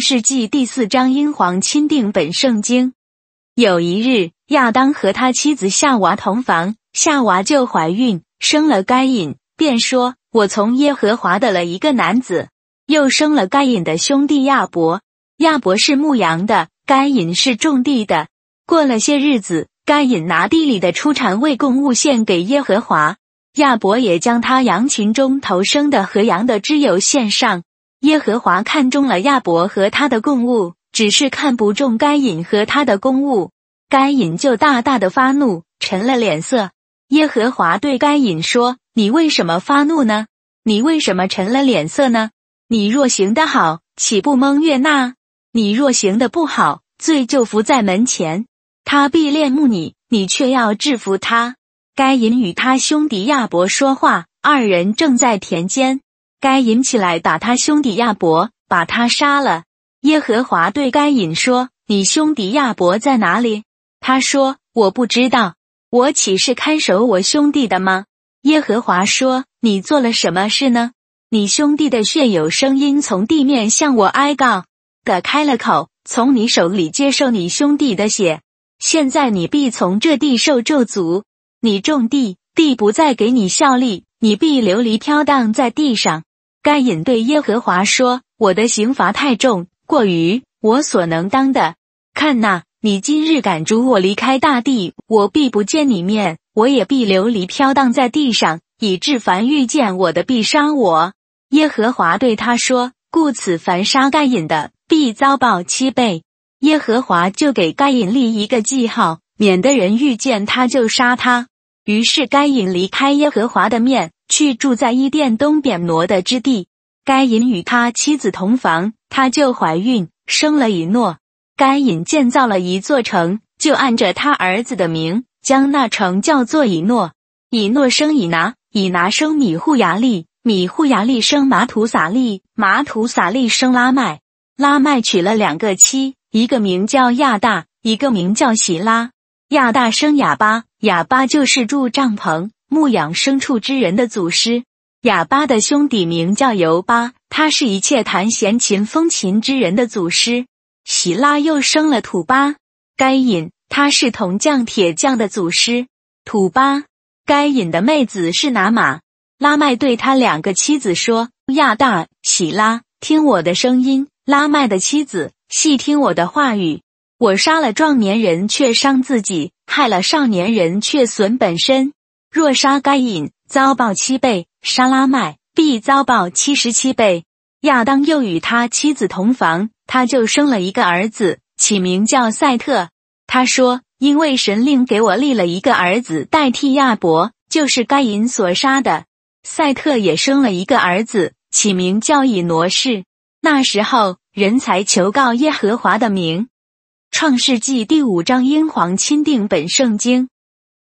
世纪第四章，英皇钦定本圣经。有一日，亚当和他妻子夏娃同房，夏娃就怀孕，生了该隐，便说：“我从耶和华得了一个男子。”又生了该隐的兄弟亚伯。亚伯是牧羊的，该隐是种地的。过了些日子，该隐拿地里的出产为供物献给耶和华，亚伯也将他羊群中头生的和羊的脂油献上。耶和华看中了亚伯和他的供物，只是看不中该隐和他的公物。该隐就大大的发怒，沉了脸色。耶和华对该隐说：“你为什么发怒呢？你为什么沉了脸色呢？你若行得好，岂不蒙悦纳？你若行得不好，罪就伏在门前。他必恋慕你，你却要制服他。”该隐与他兄弟亚伯说话，二人正在田间。该隐起来打他兄弟亚伯，把他杀了。耶和华对该隐说：“你兄弟亚伯在哪里？”他说：“我不知道。我岂是看守我兄弟的吗？”耶和华说：“你做了什么事呢？你兄弟的血有声音从地面向我哀告的开了口，从你手里接受你兄弟的血。现在你必从这地受咒诅。你种地，地不再给你效力，你必流离飘荡在地上。”该隐对耶和华说：“我的刑罚太重，过于我所能当的。看哪，你今日赶逐我离开大地，我必不见你面，我也必流离飘荡在地上，以致凡遇见我的必杀我。”耶和华对他说：“故此，凡杀该隐的，必遭报七倍。”耶和华就给该隐立一个记号，免得人遇见他就杀他。于是该隐离开耶和华的面。去住在伊甸东边挪的之地。该隐与他妻子同房，他就怀孕，生了以诺。该隐建造了一座城，就按着他儿子的名，将那城叫做以诺。以诺生以拿，以拿生米户牙利，米户牙利生马土撒利，马土撒利生拉麦。拉麦娶了两个妻，一个名叫亚大，一个名叫喜拉。亚大生哑巴，哑巴就是住帐篷。牧养牲畜之人的祖师哑巴的兄弟名叫尤巴，他是一切弹弦琴风琴之人的祖师。喜拉又生了土巴，该隐他是铜匠铁匠的祖师。土巴该隐的妹子是拿玛。拉麦对他两个妻子说：“亚大、喜拉，听我的声音；拉麦的妻子，细听我的话语。我杀了壮年人，却伤自己；害了少年人，却损本身。”若杀该隐，遭报七倍；杀拉麦，必遭报七十七倍。亚当又与他妻子同房，他就生了一个儿子，起名叫赛特。他说：“因为神令给我立了一个儿子代替亚伯，就是该隐所杀的。”赛特也生了一个儿子，起名叫以挪士。那时候，人才求告耶和华的名。创世纪第五章，英皇钦定本圣经。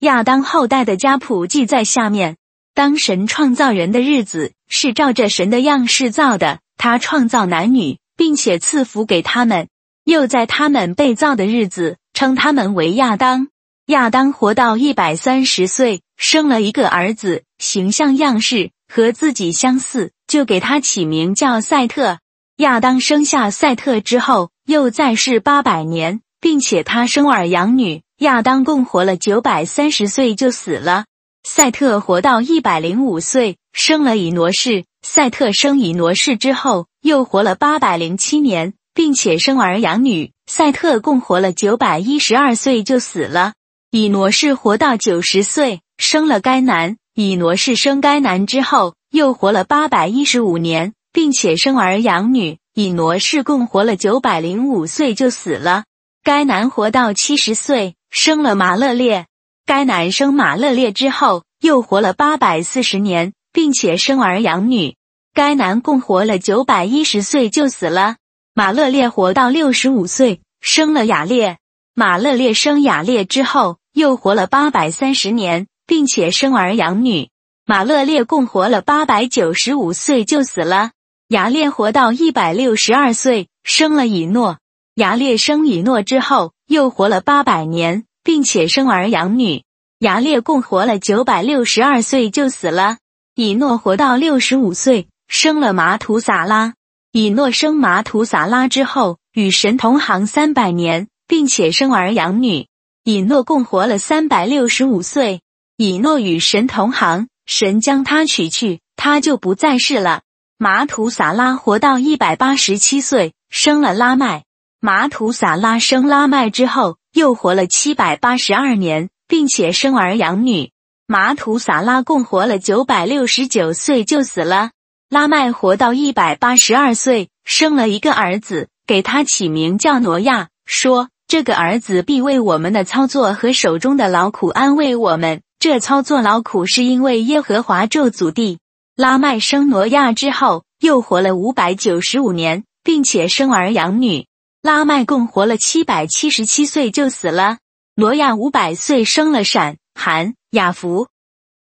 亚当后代的家谱记在下面。当神创造人的日子，是照着神的样式造的。他创造男女，并且赐福给他们。又在他们被造的日子，称他们为亚当。亚当活到一百三十岁，生了一个儿子，形象样式和自己相似，就给他起名叫赛特。亚当生下赛特之后，又再世八百年，并且他生儿养女。亚当共活了九百三十岁就死了。赛特活到一百零五岁，生了以挪士。赛特生以挪士之后，又活了八百零七年，并且生儿养女。赛特共活了九百一十二岁就死了。以挪士活到九十岁，生了该男。以挪士生该男之后，又活了八百一十五年，并且生儿养女。以挪士共活了九百零五岁就死了。该男活到七十岁。生了马勒列，该男生马勒列之后，又活了八百四十年，并且生儿养女。该男共活了九百一十岁就死了。马勒列活到六十五岁，生了雅列。马勒列生雅列之后，又活了八百三十年，并且生儿养女。马勒列共活了八百九十五岁就死了。雅列活到一百六十二岁，生了以诺。雅列生以诺之后。又活了八百年，并且生儿养女。牙列共活了九百六十二岁就死了。以诺活到六十五岁，生了马土撒拉。以诺生马图撒拉之后，与神同行三百年，并且生儿养女。以诺共活了三百六十五岁。以诺与神同行，神将他取去，他就不再世了。马图撒拉活到一百八十七岁，生了拉麦。马图撒拉生拉麦之后，又活了七百八十二年，并且生儿养女。马图撒拉共活了九百六十九岁就死了。拉麦活到一百八十二岁，生了一个儿子，给他起名叫挪亚，说这个儿子必为我们的操作和手中的劳苦安慰我们。这操作劳苦是因为耶和华咒诅地。拉麦生挪亚之后，又活了五百九十五年，并且生儿养女。拉麦共活了七百七十七岁就死了。挪亚五百岁生了闪、含、雅弗。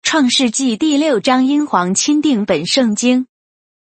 创世纪第六章，英皇钦定本圣经。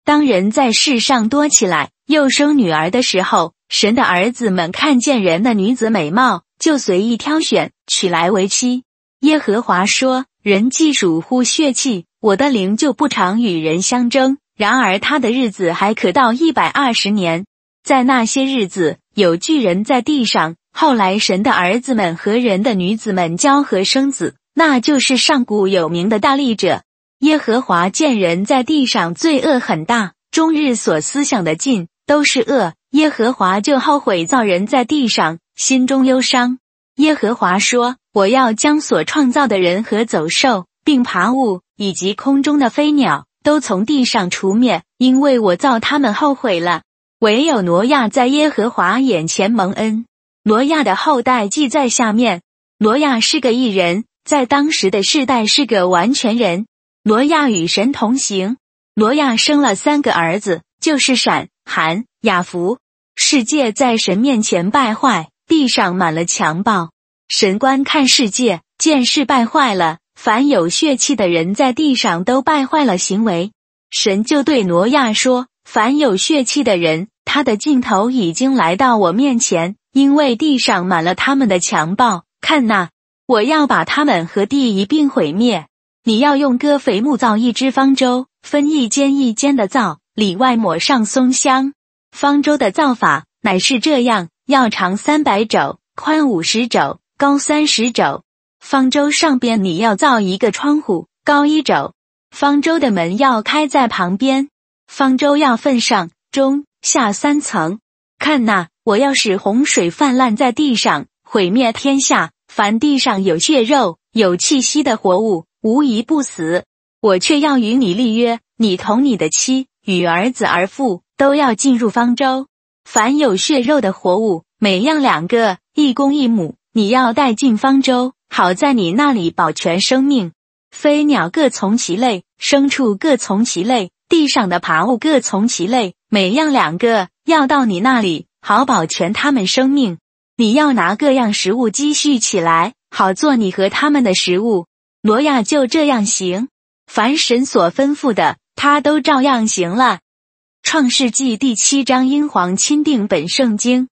当人在世上多起来，又生女儿的时候，神的儿子们看见人的女子美貌，就随意挑选，娶来为妻。耶和华说：“人既属乎血气，我的灵就不常与人相争。然而他的日子还可到一百二十年。在那些日子，有巨人在地上。后来神的儿子们和人的女子们交合生子，那就是上古有名的大力者。”耶和华见人在地上罪恶很大，终日所思想的尽都是恶。耶和华就后悔造人在地上，心中忧伤。耶和华说：“我要将所创造的人和走兽，并爬物以及空中的飞鸟，都从地上除灭，因为我造他们后悔了。唯有挪亚在耶和华眼前蒙恩。挪亚的后代记在下面。挪亚是个异人，在当时的世代是个完全人。”挪亚与神同行，挪亚生了三个儿子，就是闪、含、雅弗。世界在神面前败坏，地上满了强暴。神观看世界，见世败坏了，凡有血气的人在地上都败坏了行为。神就对挪亚说：“凡有血气的人，他的尽头已经来到我面前，因为地上满了他们的强暴。看呐，我要把他们和地一并毁灭。”你要用割肥木造一只方舟，分一间一间的造，里外抹上松香。方舟的造法乃是这样：要长三百肘，宽五十肘，高三十肘。方舟上边你要造一个窗户，高一肘。方舟的门要开在旁边。方舟要分上、中、下三层。看呐，我要使洪水泛滥在地上，毁灭天下。凡地上有血肉、有气息的活物。无一不死，我却要与你立约，你同你的妻与儿子儿妇都要进入方舟。凡有血肉的活物，每样两个，一公一母，你要带进方舟，好在你那里保全生命。飞鸟各从其类，牲畜各从其类，地上的爬物各从其类，每样两个，要到你那里，好保全他们生命。你要拿各样食物积蓄起来，好做你和他们的食物。挪亚就这样行，凡神所吩咐的，他都照样行了。创世纪第七章，英皇钦定本圣经。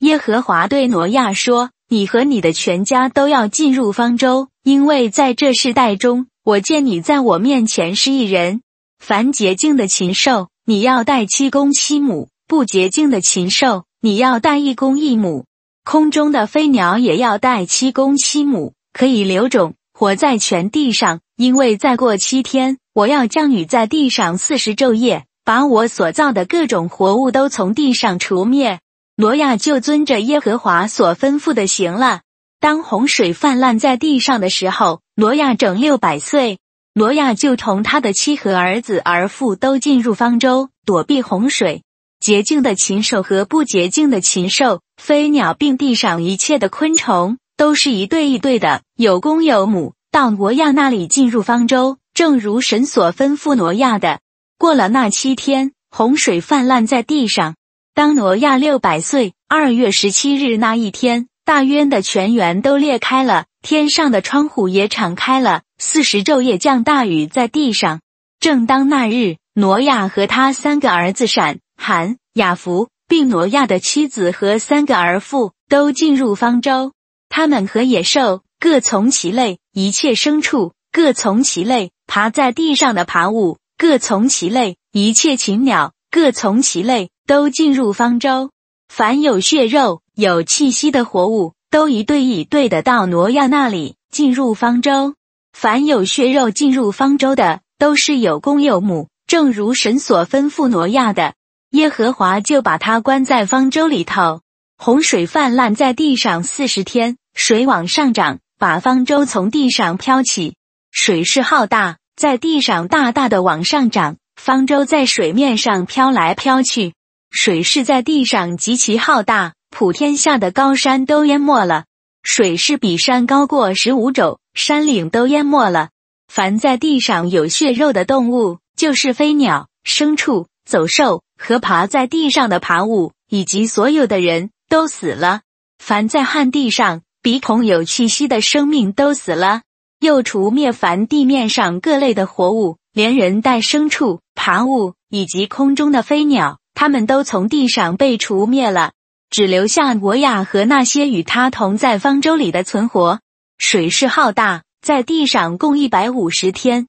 耶和华对挪亚说：“你和你的全家都要进入方舟，因为在这世代中，我见你在我面前是一人。凡洁净的禽兽，你要带七公七母；不洁净的禽兽，你要带一公一母。空中的飞鸟也要带七公七母，可以留种。”活在全地上，因为再过七天，我要降雨在地上四十昼夜，把我所造的各种活物都从地上除灭。挪亚就遵着耶和华所吩咐的行了。当洪水泛滥在地上的时候，挪亚整六百岁。挪亚就同他的妻和儿子儿妇都进入方舟，躲避洪水。洁净的禽兽和不洁净的禽兽、飞鸟，并地上一切的昆虫。都是一对一对的，有公有母，到挪亚那里进入方舟，正如神所吩咐挪亚的。过了那七天，洪水泛滥在地上。当挪亚六百岁二月十七日那一天，大渊的泉源都裂开了，天上的窗户也敞开了，四十昼夜降大雨在地上。正当那日，挪亚和他三个儿子闪、含、雅弗，并挪亚的妻子和三个儿妇都进入方舟。他们和野兽各从其类，一切牲畜各从其类，爬在地上的爬物各从其类，一切禽鸟各从其类，都进入方舟。凡有血肉、有气息的活物，都一对一对的到挪亚那里进入方舟。凡有血肉进入方舟的，都是有公有母，正如神所吩咐挪亚的。耶和华就把他关在方舟里头。洪水泛滥在地上四十天，水往上涨，把方舟从地上飘起。水势浩大，在地上大大的往上涨，方舟在水面上飘来飘去。水势在地上极其浩大，普天下的高山都淹没了。水势比山高过十五肘，山岭都淹没了。凡在地上有血肉的动物，就是飞鸟、牲畜、走兽和爬在地上的爬物，以及所有的人。都死了。凡在旱地上鼻孔有气息的生命都死了。又除灭凡地面上各类的活物，连人带牲畜、爬物以及空中的飞鸟，他们都从地上被除灭了。只留下我雅和那些与他同在方舟里的存活。水势浩大，在地上共一百五十天。